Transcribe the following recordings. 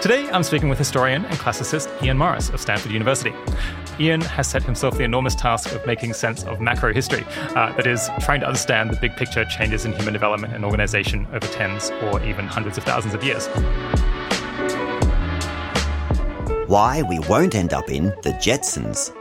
Today, I'm speaking with historian and classicist Ian Morris of Stanford University. Ian has set himself the enormous task of making sense of macro history, uh, that is, trying to understand the big picture changes in human development and organization over tens or even hundreds of thousands of years. Why we won't end up in the Jetsons.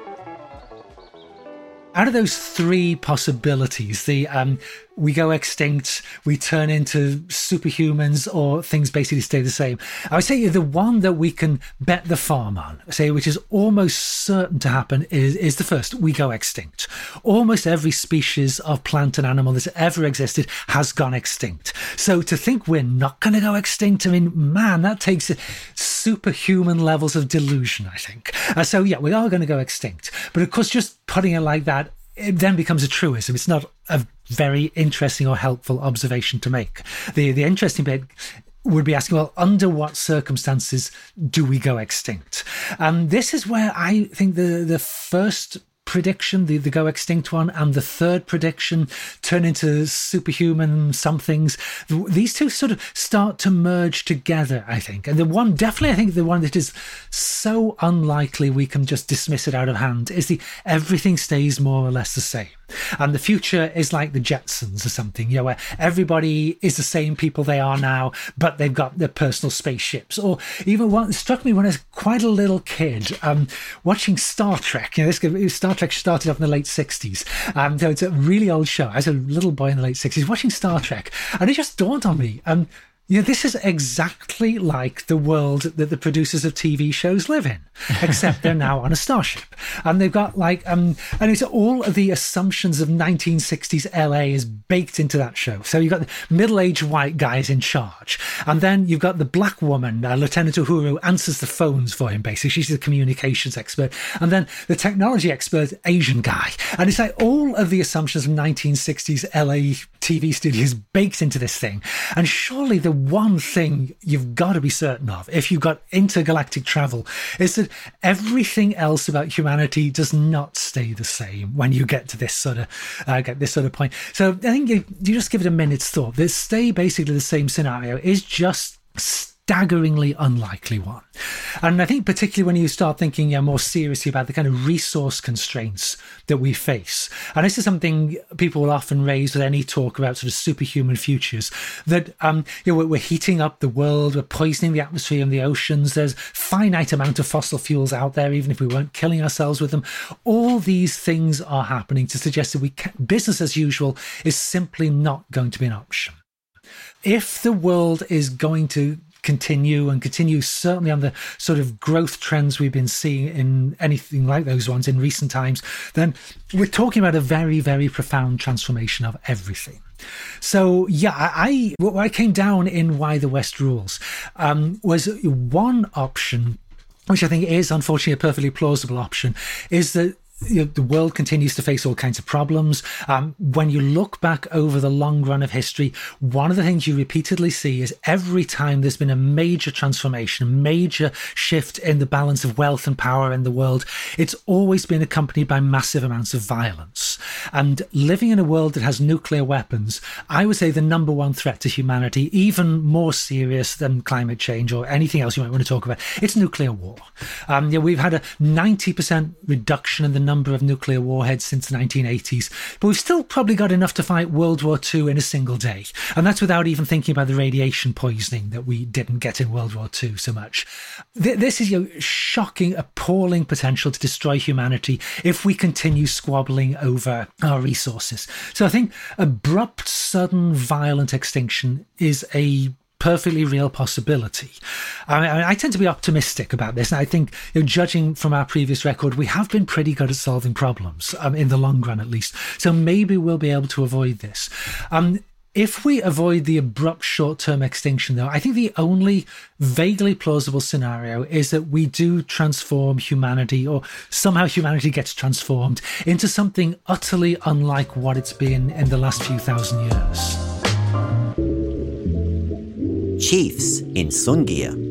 Out of those three possibilities, the um, we go extinct, we turn into superhumans, or things basically stay the same. I would say the one that we can bet the farm on, say, which is almost certain to happen, is, is the first. We go extinct. Almost every species of plant and animal that's ever existed has gone extinct. So to think we're not going to go extinct, I mean, man, that takes superhuman levels of delusion, I think. Uh, so yeah, we are going to go extinct. But of course, just putting it like that it then becomes a truism. It's not a very interesting or helpful observation to make. The the interesting bit would be asking, well, under what circumstances do we go extinct? And this is where I think the the first prediction, the, the go extinct one, and the third prediction turn into superhuman somethings. These two sort of start to merge together, I think. And the one, definitely, I think the one that is so unlikely we can just dismiss it out of hand is the everything stays more or less the same. And the future is like the Jetsons or something, you know, where everybody is the same people they are now, but they've got their personal spaceships. Or even what struck me when I was quite a little kid, um, watching Star Trek. You know, this Star Trek started off in the late 60s. Um, so it's a really old show. I was a little boy in the late 60s watching Star Trek, and it just dawned on me. Um, yeah, this is exactly like the world that the producers of TV shows live in, except they're now on a starship. And they've got like, um, and it's all of the assumptions of 1960s LA is baked into that show. So you've got the middle aged white guys in charge. And then you've got the black woman, uh, Lieutenant Uhura, answers the phones for him, basically. She's the communications expert. And then the technology expert, Asian guy. And it's like all of the assumptions of 1960s LA TV studios baked into this thing. And surely the one thing you've got to be certain of if you've got intergalactic travel is that everything else about humanity does not stay the same when you get to this sort of uh, get this sort of point. So I think you, you just give it a minute's thought. This stay basically the same scenario is just staggeringly unlikely one. And I think, particularly when you start thinking yeah, more seriously about the kind of resource constraints that we face, and this is something people will often raise with any talk about sort of superhuman futures that um, you know, we're heating up the world, we're poisoning the atmosphere and the oceans, there's finite amount of fossil fuels out there, even if we weren't killing ourselves with them. All these things are happening to suggest that we can, business as usual is simply not going to be an option if the world is going to continue and continue certainly on the sort of growth trends we've been seeing in anything like those ones in recent times, then we're talking about a very, very profound transformation of everything. So yeah, I what I came down in why the West rules um, was one option which I think is unfortunately a perfectly plausible option, is that you know, the world continues to face all kinds of problems. Um, when you look back over the long run of history, one of the things you repeatedly see is every time there's been a major transformation, a major shift in the balance of wealth and power in the world, it's always been accompanied by massive amounts of violence. And living in a world that has nuclear weapons, I would say the number one threat to humanity, even more serious than climate change or anything else you might want to talk about, it's nuclear war. Um, you know, we've had a 90% reduction in the number of nuclear warheads since the 1980s, but we've still probably got enough to fight World War II in a single day. And that's without even thinking about the radiation poisoning that we didn't get in World War II so much. This is your shocking, appalling potential to destroy humanity if we continue squabbling over our resources. So I think abrupt, sudden, violent extinction is a perfectly real possibility. I, mean, I tend to be optimistic about this. And I think, you know, judging from our previous record, we have been pretty good at solving problems, um, in the long run at least. So maybe we'll be able to avoid this. Um, if we avoid the abrupt short term extinction, though, I think the only vaguely plausible scenario is that we do transform humanity, or somehow humanity gets transformed into something utterly unlike what it's been in the last few thousand years chiefs in Sungir.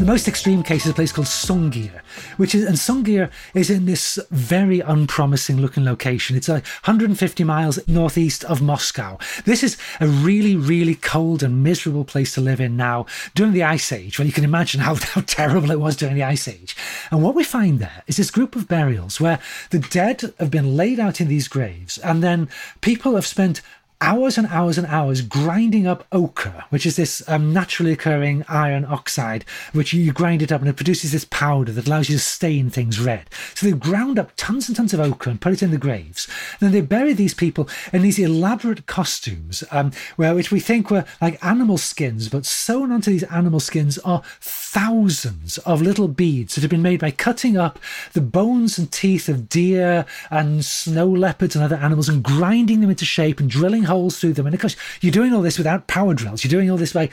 The most extreme case is a place called Sungir, which is, and Sungir is in this very unpromising looking location. It's uh, like 150 miles northeast of Moscow. This is a really, really cold and miserable place to live in now during the Ice Age. Well, you can imagine how, how terrible it was during the Ice Age. And what we find there is this group of burials where the dead have been laid out in these graves, and then people have spent hours and hours and hours grinding up ochre, which is this um, naturally occurring iron oxide, which you grind it up and it produces this powder that allows you to stain things red. So they've ground up tons and tons of ochre and put it in the graves. then they bury these people in these elaborate costumes, um, where which we think were like animal skins, but sewn onto these animal skins are thousands of little beads that have been made by cutting up the bones and teeth of deer and snow leopards and other animals and grinding them into shape and drilling holes through them. And of course, you're doing all this without power drills. You're doing all this by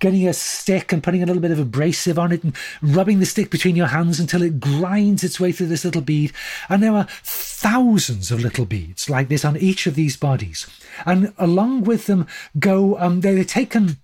getting a stick and putting a little bit of abrasive on it and rubbing the stick between your hands until it grinds its way through this little bead. And there are thousands of little beads like this on each of these bodies. And along with them go, um, they're taken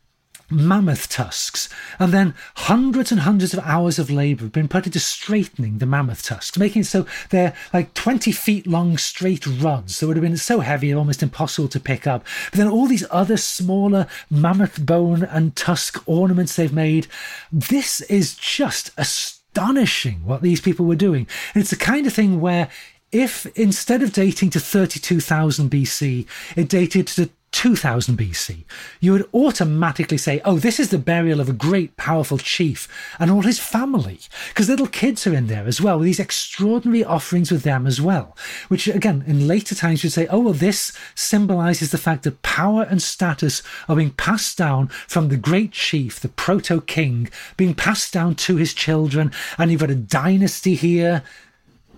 mammoth tusks, and then hundreds and hundreds of hours of labour have been put into straightening the mammoth tusks, making it so they're like 20 feet long straight rods that would have been so heavy almost impossible to pick up. But then all these other smaller mammoth bone and tusk ornaments they've made. This is just astonishing what these people were doing. And it's the kind of thing where if instead of dating to 32,000 BC, it dated to 2000 BC, you would automatically say, oh, this is the burial of a great, powerful chief and all his family. Because little kids are in there as well, with these extraordinary offerings with them as well. Which, again, in later times, you'd say, oh, well, this symbolizes the fact that power and status are being passed down from the great chief, the proto king, being passed down to his children. And you've got a dynasty here.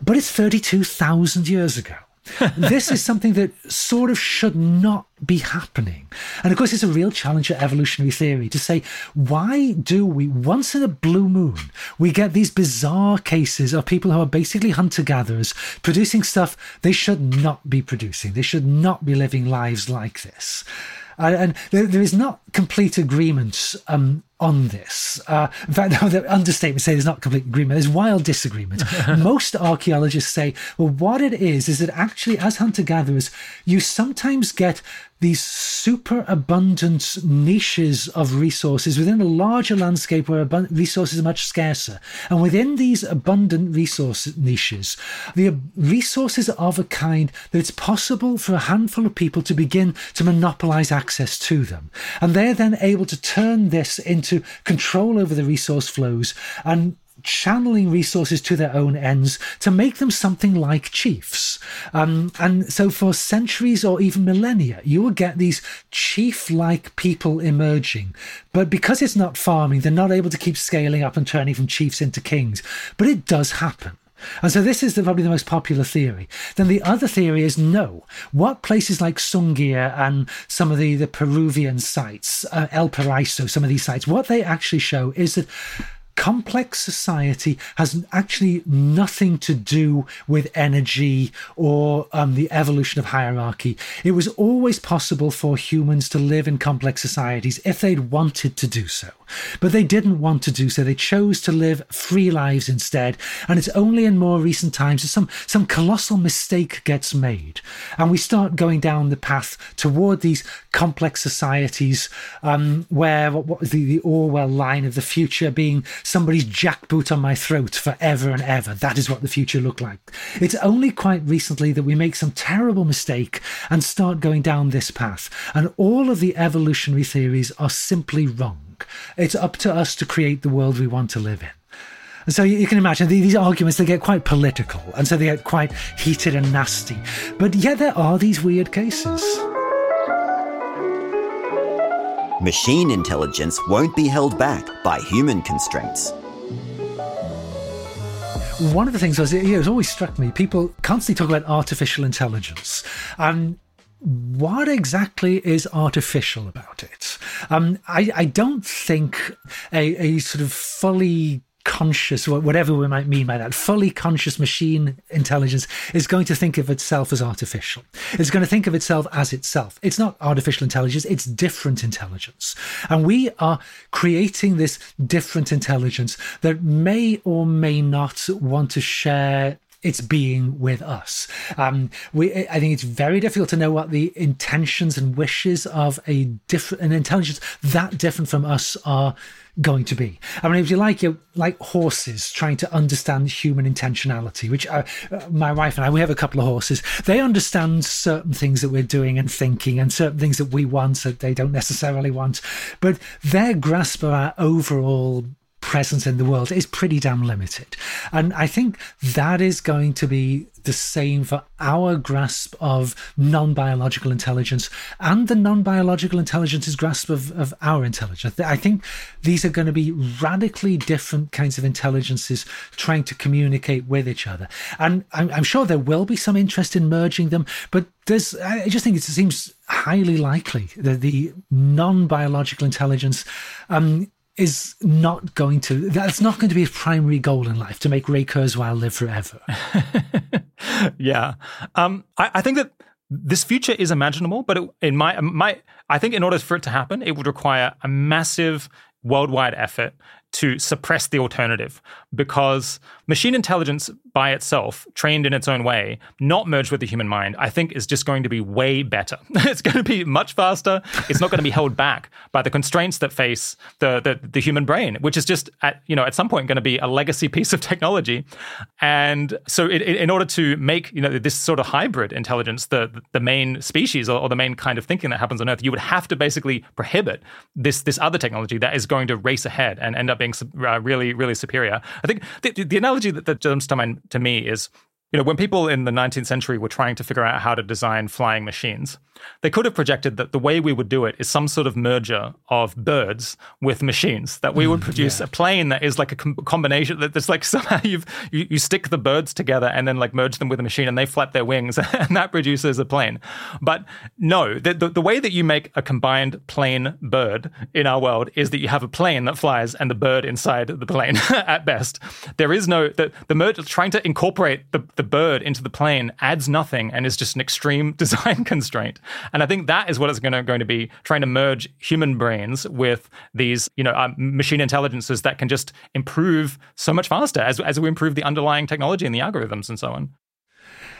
But it's 32,000 years ago this is something that sort of should not be happening. And of course, it's a real challenge for evolutionary theory to say, why do we, once in a blue moon, we get these bizarre cases of people who are basically hunter gatherers producing stuff they should not be producing? They should not be living lives like this. Uh, and there, there is not complete agreement um, on this. Uh, in fact, no, the understatement say there's not complete agreement. There's wild disagreement. Most archaeologists say, well, what it is is that actually, as hunter gatherers, you sometimes get these super abundant niches of resources within a larger landscape where resources are much scarcer. And within these abundant resource niches, the resources are of a kind that it's possible for a handful of people to begin to monopolize access to them. And they're then able to turn this into control over the resource flows and channeling resources to their own ends to make them something like chiefs. Um, and so for centuries or even millennia, you will get these chief like people emerging. But because it's not farming, they're not able to keep scaling up and turning from chiefs into kings. But it does happen. And so this is the, probably the most popular theory. Then the other theory is no. What places like Sungir and some of the, the Peruvian sites, uh, El Paraiso, some of these sites, what they actually show is that complex society has actually nothing to do with energy or um, the evolution of hierarchy. It was always possible for humans to live in complex societies if they'd wanted to do so. But they didn't want to do so. They chose to live free lives instead. And it's only in more recent times that some, some colossal mistake gets made. And we start going down the path toward these complex societies um, where what, what the, the Orwell line of the future being somebody's jackboot on my throat forever and ever. That is what the future looked like. It's only quite recently that we make some terrible mistake and start going down this path. And all of the evolutionary theories are simply wrong. It's up to us to create the world we want to live in. And so you can imagine these arguments, they get quite political and so they get quite heated and nasty. But yet there are these weird cases. Machine intelligence won't be held back by human constraints. One of the things was it has always struck me people constantly talk about artificial intelligence. And what exactly is artificial about it? Um, I, I, don't think a, a, sort of fully conscious, whatever we might mean by that, fully conscious machine intelligence is going to think of itself as artificial. It's going to think of itself as itself. It's not artificial intelligence, it's different intelligence. And we are creating this different intelligence that may or may not want to share its being with us. Um, we, I think it's very difficult to know what the intentions and wishes of a different, an intelligence that different from us are going to be. I mean, if you like, like horses trying to understand human intentionality, which uh, my wife and I, we have a couple of horses. They understand certain things that we're doing and thinking, and certain things that we want that they don't necessarily want. But their grasp of our overall presence in the world is pretty damn limited. And I think that is going to be the same for our grasp of non biological intelligence and the non biological intelligence's grasp of, of our intelligence. I think these are going to be radically different kinds of intelligences trying to communicate with each other. And I'm, I'm sure there will be some interest in merging them, but there's, I just think it seems highly likely that the non biological intelligence um, is not going to that's not going to be his primary goal in life to make Ray Kurzweil live forever. yeah, um, I, I, think that this future is imaginable, but it, in my my I think in order for it to happen, it would require a massive worldwide effort to suppress the alternative because machine intelligence by itself, trained in its own way, not merged with the human mind, I think is just going to be way better. it's going to be much faster. It's not going to be held back by the constraints that face the, the, the human brain, which is just at you know at some point going to be a legacy piece of technology. And so, it, it, in order to make you know this sort of hybrid intelligence the the main species or, or the main kind of thinking that happens on Earth, you would have to basically prohibit this this other technology that is going to race ahead and end up being uh, really really superior. I think the, the analogy that, that jumps to mind to me is you know, when people in the 19th century were trying to figure out how to design flying machines, they could have projected that the way we would do it is some sort of merger of birds with machines. That we would mm, produce yeah. a plane that is like a com- combination that there's like somehow you've you, you stick the birds together and then like merge them with a machine and they flap their wings and that produces a plane. But no, the, the, the way that you make a combined plane bird in our world is that you have a plane that flies and the bird inside the plane at best. There is no the the merge trying to incorporate the, the bird into the plane adds nothing and is just an extreme design constraint. And I think that is what it's going to, going to be trying to merge human brains with these, you know, um, machine intelligences that can just improve so much faster as, as we improve the underlying technology and the algorithms and so on.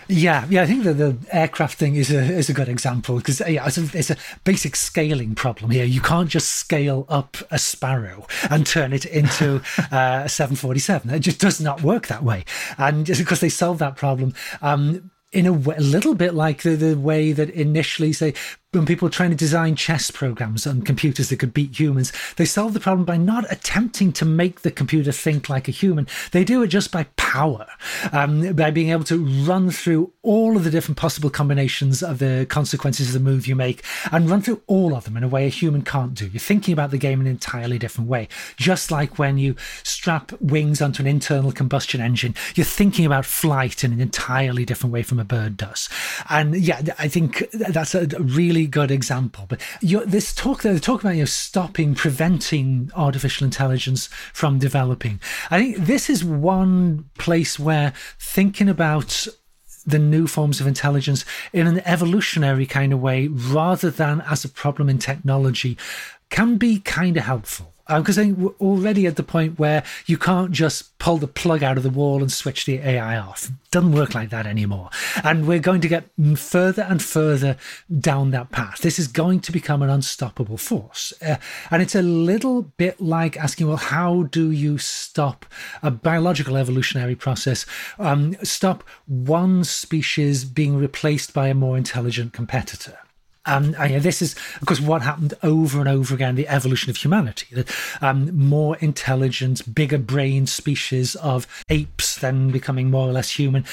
Yeah, yeah, I think that the aircraft thing is a is a good example because yeah, it's a, it's a basic scaling problem here. You can't just scale up a Sparrow and turn it into uh, a 747. It just does not work that way. And just because they solved that problem, um, in a, way, a little bit like the, the way that initially, say, when people were trying to design chess programs on computers that could beat humans, they solve the problem by not attempting to make the computer think like a human. They do it just by power, um, by being able to run through all of the different possible combinations of the consequences of the move you make and run through all of them in a way a human can't do. You're thinking about the game in an entirely different way. Just like when you strap wings onto an internal combustion engine, you're thinking about flight in an entirely different way from a bird does. And yeah, I think that's a really good example. But this talk, they talk about you know stopping, preventing artificial intelligence from developing. I think this is one place where thinking about the new forms of intelligence in an evolutionary kind of way rather than as a problem in technology can be kind of helpful because um, we're already at the point where you can't just pull the plug out of the wall and switch the AI off. It doesn't work like that anymore. And we're going to get further and further down that path. This is going to become an unstoppable force. Uh, and it's a little bit like asking, well, how do you stop a biological evolutionary process, um, stop one species being replaced by a more intelligent competitor? Um, and, this is, of course, what happened over and over again the evolution of humanity. The um, more intelligent, bigger brain species of apes then becoming more or less human,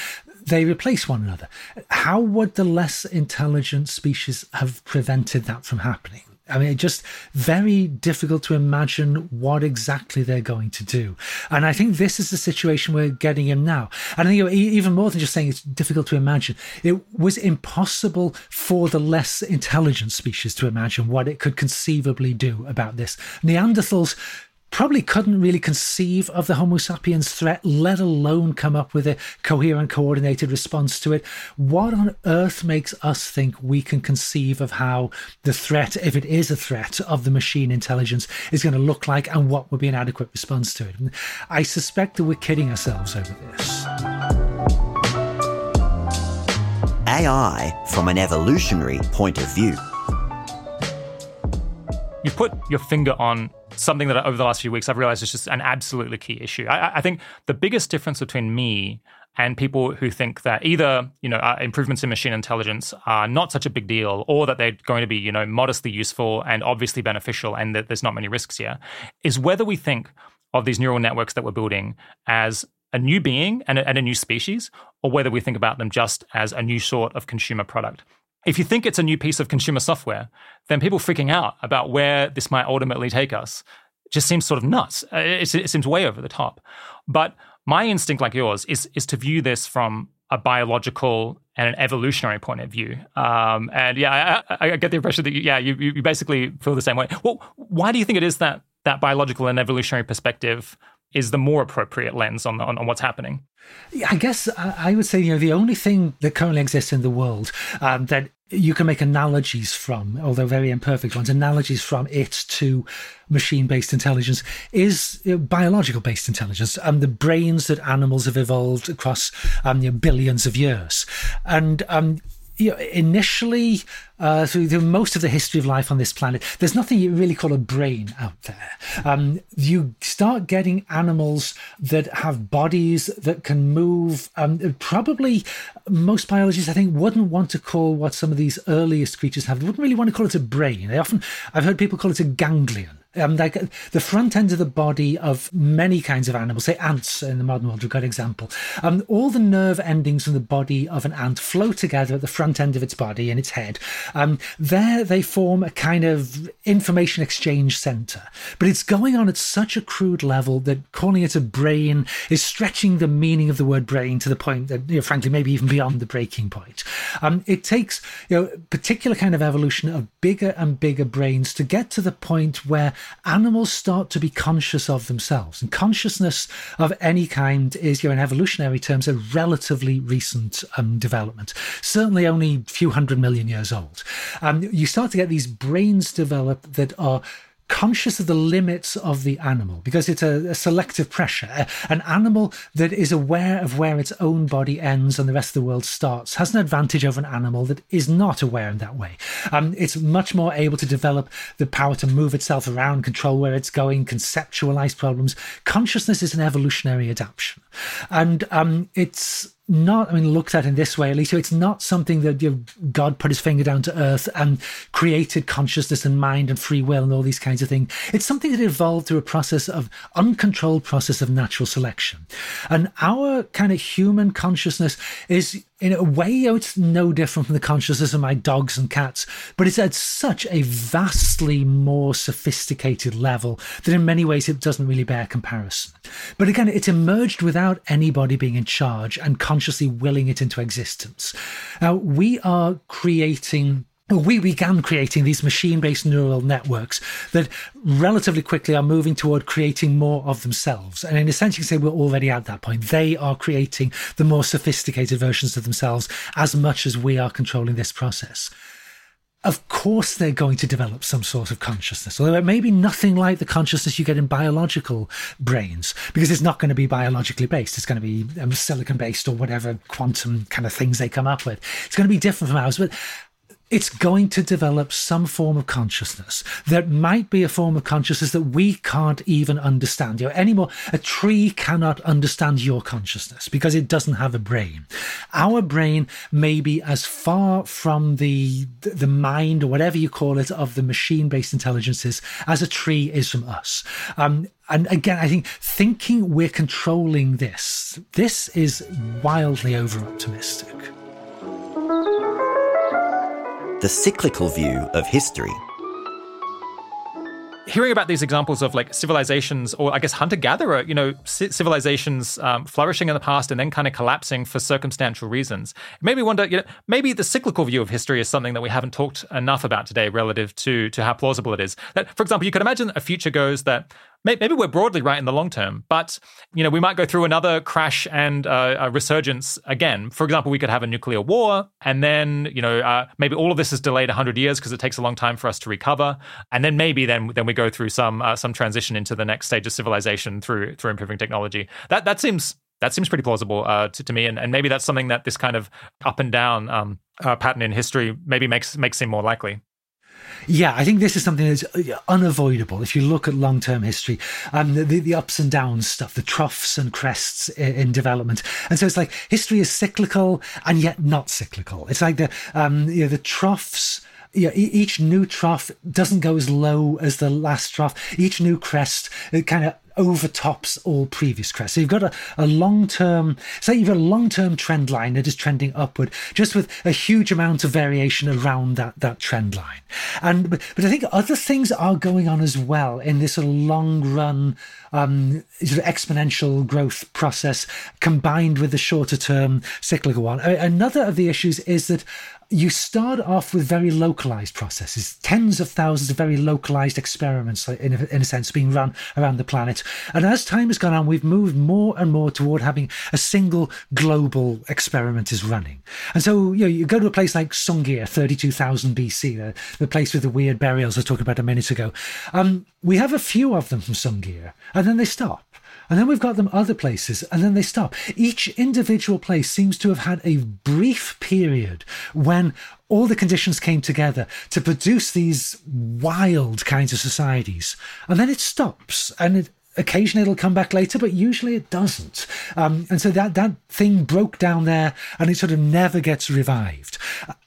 they replace one another. How would the less intelligent species have prevented that from happening? I mean, it's just very difficult to imagine what exactly they're going to do. And I think this is the situation we're getting in now. And I think even more than just saying it's difficult to imagine, it was impossible for the less intelligent species to imagine what it could conceivably do about this. Neanderthals probably couldn't really conceive of the Homo sapiens threat, let alone come up with a coherent, coordinated response to it. What on earth makes us think we can conceive of how the threat, if it is a threat of the machine intelligence, is going to look like and what would be an adequate response to it? And I suspect that we're kidding ourselves over this. AI from an evolutionary point of view. You put your finger on something that over the last few weeks I've realized is just an absolutely key issue. I, I think the biggest difference between me and people who think that either you know uh, improvements in machine intelligence are not such a big deal or that they're going to be you know modestly useful and obviously beneficial and that there's not many risks here is whether we think of these neural networks that we're building as a new being and a, and a new species or whether we think about them just as a new sort of consumer product if you think it's a new piece of consumer software, then people freaking out about where this might ultimately take us just seems sort of nuts. Uh, it, it seems way over the top. But my instinct, like yours, is is to view this from a biological and an evolutionary point of view. Um, and yeah, I, I, get the impression that you, yeah, you, you basically feel the same way. Well, why do you think it is that that biological and evolutionary perspective is the more appropriate lens on, on, on what's happening? I guess I would say, you know, the only thing that currently exists in the world um, that you can make analogies from, although very imperfect ones, analogies from it to machine based intelligence is biological based intelligence and the brains that animals have evolved across um, you know, billions of years. And um, you know, initially, uh, through the, most of the history of life on this planet, there's nothing you really call a brain out there. Um, you start getting animals that have bodies that can move. Um, probably most biologists, I think, wouldn't want to call what some of these earliest creatures have. They wouldn't really want to call it a brain. They often, I've heard people call it a ganglion um, like the front end of the body of many kinds of animals, say ants in the modern world, a good example. Um, all the nerve endings in the body of an ant flow together at the front end of its body and its head. Um, there they form a kind of information exchange center. But it's going on at such a crude level that calling it a brain is stretching the meaning of the word brain to the point that, you know, frankly, maybe even beyond the breaking point. Um, it takes, you know, particular kind of evolution of bigger and bigger brains to get to the point where animals start to be conscious of themselves. And consciousness of any kind is, you know, in evolutionary terms, a relatively recent um, development. Certainly only a few hundred million years old. Um, you start to get these brains develop that are conscious of the limits of the animal because it's a, a, selective pressure. An animal that is aware of where its own body ends and the rest of the world starts has an advantage over an animal that is not aware in that way. Um, it's much more able to develop the power to move itself around, control where it's going, conceptualize problems. Consciousness is an evolutionary adaptation. And um, it's not, I mean, looked at in this way, at least. So it's not something that you know, God put his finger down to earth and created consciousness and mind and free will and all these kinds of things. It's something that evolved through a process of uncontrolled process of natural selection. And our kind of human consciousness is in a way, it's no different from the consciousness of my dogs and cats, but it's at such a vastly more sophisticated level that in many ways it doesn't really bear comparison. But again, it emerged without anybody being in charge and consciously willing it into existence. Now, we are creating we began creating these machine based neural networks that relatively quickly are moving toward creating more of themselves. And in a sense, you can say we're already at that point. They are creating the more sophisticated versions of themselves as much as we are controlling this process. Of course, they're going to develop some sort of consciousness, although it may be nothing like the consciousness you get in biological brains, because it's not going to be biologically based. It's going to be um, silicon based or whatever quantum kind of things they come up with. It's going to be different from ours. But it's going to develop some form of consciousness that might be a form of consciousness that we can't even understand. You know, anymore, a tree cannot understand your consciousness because it doesn't have a brain. Our brain may be as far from the the mind or whatever you call it of the machine-based intelligences as a tree is from us. Um, and again, I think thinking we're controlling this, this is wildly over optimistic the cyclical view of history. Hearing about these examples of like civilizations, or I guess hunter gatherer, you know, civilizations um, flourishing in the past and then kind of collapsing for circumstantial reasons, it made me wonder, you know, maybe the cyclical view of history is something that we haven't talked enough about today relative to, to how plausible it is. That, for example, you could imagine a future goes that maybe we're broadly right in the long term, but you know we might go through another crash and uh, resurgence again. For example, we could have a nuclear war, and then you know uh, maybe all of this is delayed hundred years because it takes a long time for us to recover, and then maybe then then we go through some uh, some transition into the next stage of civilization through through improving technology. That that seems that seems pretty plausible uh, to, to, me, and, and maybe that's something that this kind of up and down um, uh, pattern in history maybe makes makes seem more likely. Yeah, I think this is something that's uh, unavoidable. If you look at long term history, um, the, the ups and downs stuff, the troughs and crests in, in, development. And so it's like history is cyclical and yet not cyclical. It's like the, um, you know, the troughs yeah, each new trough doesn't go as low as the last trough. Each new crest it kind of overtops all previous crests. So you've got a, a long term, say you've got a long term trend line that is trending upward, just with a huge amount of variation around that, that trend line. And but, but I think other things are going on as well in this sort of long run um, sort of exponential growth process combined with the shorter term cyclical one. Another of the issues is that you start off with very localized processes, tens of thousands of very localized experiments, in a, in a sense, being run around the planet. And as time has gone on, we've moved more and more toward having a single global experiment is running. And so, you know, you go to a place like Sungir, 32,000 BC, the, the place with the weird burials I was talking about a minute ago. Um, we have a few of them from Sungir, and then they stop. And then we've got them other places, and then they stop. Each individual place seems to have had a brief period when all the conditions came together to produce these wild kinds of societies. And then it stops, and it occasionally it'll come back later, but usually it doesn't. Um, and so that, that thing broke down there and it sort of never gets revived.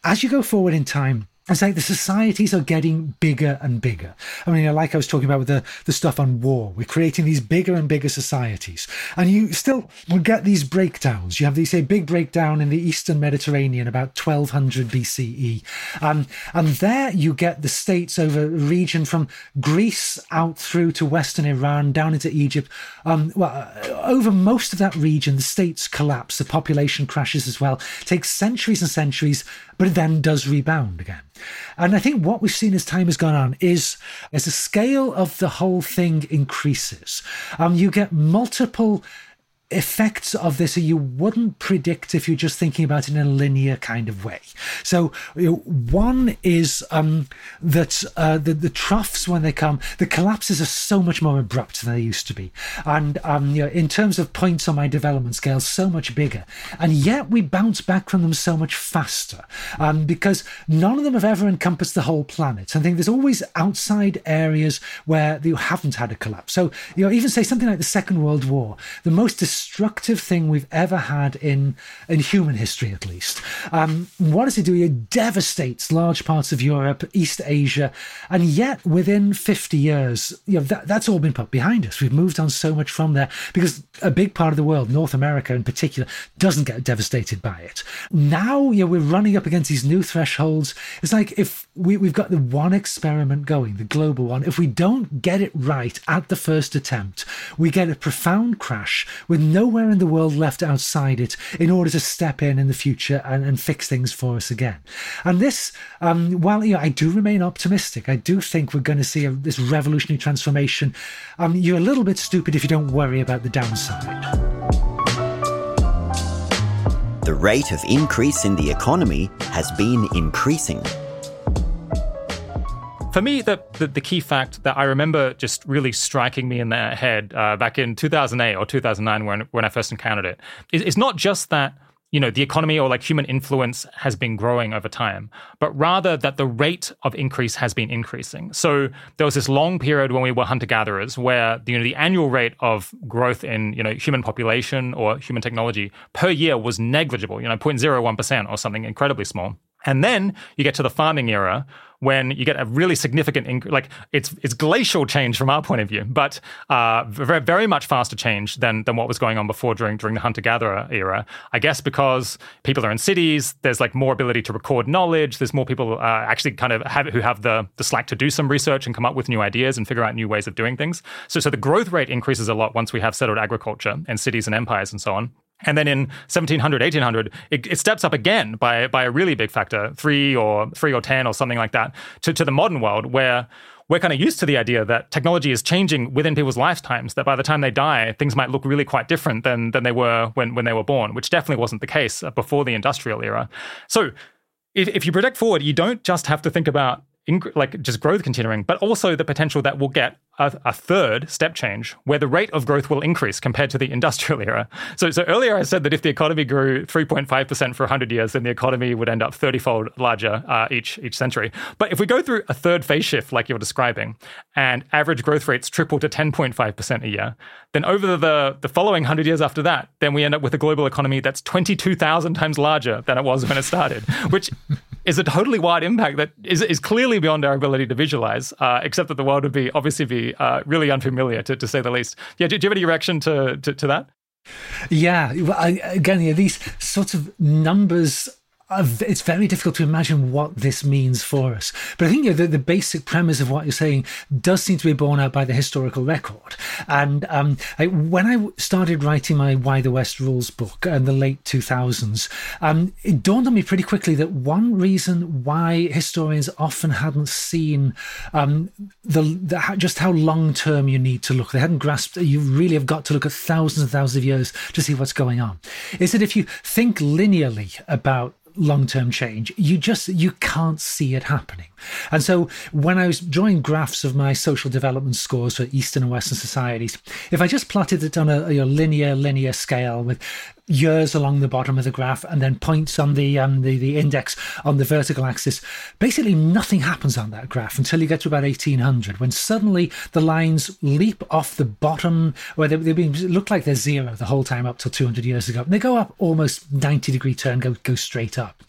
As you go forward in time, it's like the societies are getting bigger and bigger. I mean, like I was talking about with the, the stuff on war, we're creating these bigger and bigger societies. And you still will get these breakdowns. You have these, say, big breakdown in the Eastern Mediterranean about 1200 BCE. Um, and there you get the states over a region from Greece out through to Western Iran, down into Egypt. Um, well, uh, over most of that region, the states collapse, the population crashes as well. It takes centuries and centuries, but it then does rebound again. And I think what we've seen as time has gone on is as the scale of the whole thing increases, um, you get multiple effects of this you wouldn't predict if you're just thinking about it in a linear kind of way. So you know, one is um, that uh, the, the troughs when they come, the collapses are so much more abrupt than they used to be, and um, you know, in terms of points on my development scale, so much bigger, and yet we bounce back from them so much faster um, because none of them have ever encompassed the whole planet. I think there's always outside areas where you haven't had a collapse. So you know, even say something like the Second World War, the most destructive thing we've ever had in in human history, at least. Um, what does it do? It devastates large parts of Europe, East Asia, and yet within 50 years, you know that, that's all been put behind us. We've moved on so much from there because a big part of the world, North America in particular, doesn't get devastated by it. Now, you know, we're running up against these new thresholds. It's like if we, we've got the one experiment going, the global one. If we don't get it right at the first attempt, we get a profound crash with nowhere in the world left outside it in order to step in in the future and, and fix things for us again. And this, um, while you know, I do remain optimistic, I do think we're going to see a, this revolutionary transformation. Um, you're a little bit stupid if you don't worry about the downside. The rate of increase in the economy has been increasing for me, the, the, the, key fact that I remember just really striking me in the head uh, back in 2008 or 2009 when, when I first encountered it is, not just that you know the economy or like human influence has been growing over time but rather that the rate of increase has been increasing. So there was this long period when we were hunter gatherers where you know the annual rate of growth in you know human population or human technology per year was negligible you know 0.01% or something incredibly small. And then you get to the farming era when you get a really significant inc- like it's it's glacial change from our point of view, but uh, very very much faster change than than what was going on before during during the hunter gatherer era. I guess because people are in cities, there's like more ability to record knowledge. There's more people uh, actually kind of have who have the the slack to do some research and come up with new ideas and figure out new ways of doing things. So so the growth rate increases a lot once we have settled agriculture and cities and empires and so on. And then in 1700, 1800, it, it, steps up again by, by a really big factor, three or three or 10 or something like that, to, to the modern world where we're kind of used to the idea that technology is changing within people's lifetimes, that by the time they die, things might look really quite different than, than they were when, when they were born, which definitely wasn't the case before the industrial era. So if, if you project forward, you don't just have to think about like just growth continuing, but also the potential that we'll get a, a, third step change where the rate of growth will increase compared to the industrial era. So, so earlier I said that if the economy grew 3.5% for 100 years, then the economy would end up 30 fold larger uh, each, each century. But if we go through a third phase shift, like you're describing, and average growth rates triple to 10.5% a year, then over the, the following 100 years after that, then we end up with a global economy that's 22,000 times larger than it was when it started, which is a totally wide impact that is, is clearly beyond our ability to visualize, uh, except that the world would be obviously be uh, really unfamiliar, to, to say the least. Yeah, do, do you have any reaction to, to, to that? Yeah, I, again, yeah, these sort of numbers it's very difficult to imagine what this means for us. But I think you know, the, the, basic premise of what you're saying does seem to be borne out by the historical record. And um, I, when I started writing my Why the West Rules book in the late 2000s, um, it dawned on me pretty quickly that one reason why historians often hadn't seen um, the, the, just how long term you need to look, they hadn't grasped, you really have got to look at thousands and thousands of years to see what's going on, is that if you think linearly about long term change. You just you can't see it happening. And so when I was drawing graphs of my social development scores for Eastern and Western societies, if I just plotted it on a, a linear linear scale with years along the bottom of the graph and then points on the um, the, the index on the vertical axis. Basically, nothing happens on that graph until you get to about 1800, when suddenly the lines leap off the bottom, where they, they look like they're zero the whole time up till 200 years ago. And they go up almost 90 degree turn, go, go straight up.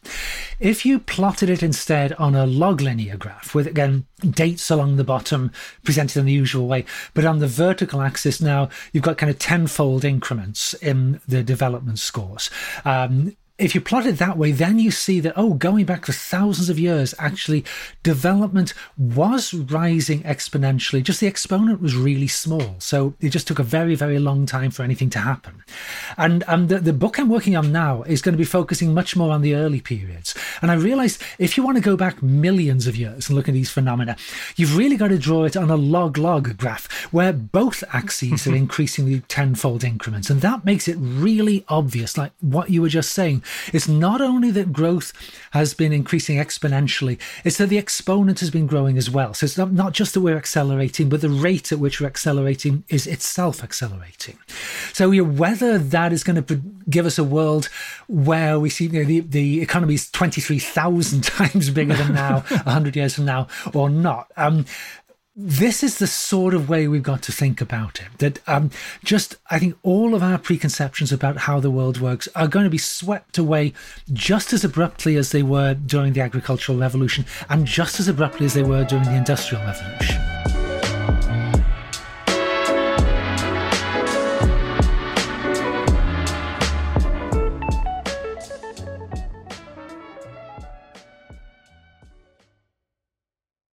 If you plotted it instead on a log linear graph with, again, dates along the bottom presented in the usual way, but on the vertical axis now, you've got kind of tenfold increments in the development development scores. Um, if you plot it that way, then you see that, oh, going back for thousands of years, actually, development was rising exponentially. Just the exponent was really small. So it just took a very, very long time for anything to happen. And um, the, the book I'm working on now is going to be focusing much more on the early periods. And I realized if you want to go back millions of years and look at these phenomena, you've really got to draw it on a log log graph where both axes are increasingly tenfold increments. And that makes it really obvious, like what you were just saying it's not only that growth has been increasing exponentially, it's that the exponent has been growing as well. So it's not, not just that we're accelerating, but the rate at which we're accelerating is itself accelerating. So you know, whether that is going to give us a world where we see you know, the, the economy is 23,000 times bigger than now, 100 years from now, or not. Um, this is the sort of way we've got to think about it. That um, just, I think all of our preconceptions about how the world works are going to be swept away just as abruptly as they were during the agricultural revolution and just as abruptly as they were during the industrial revolution.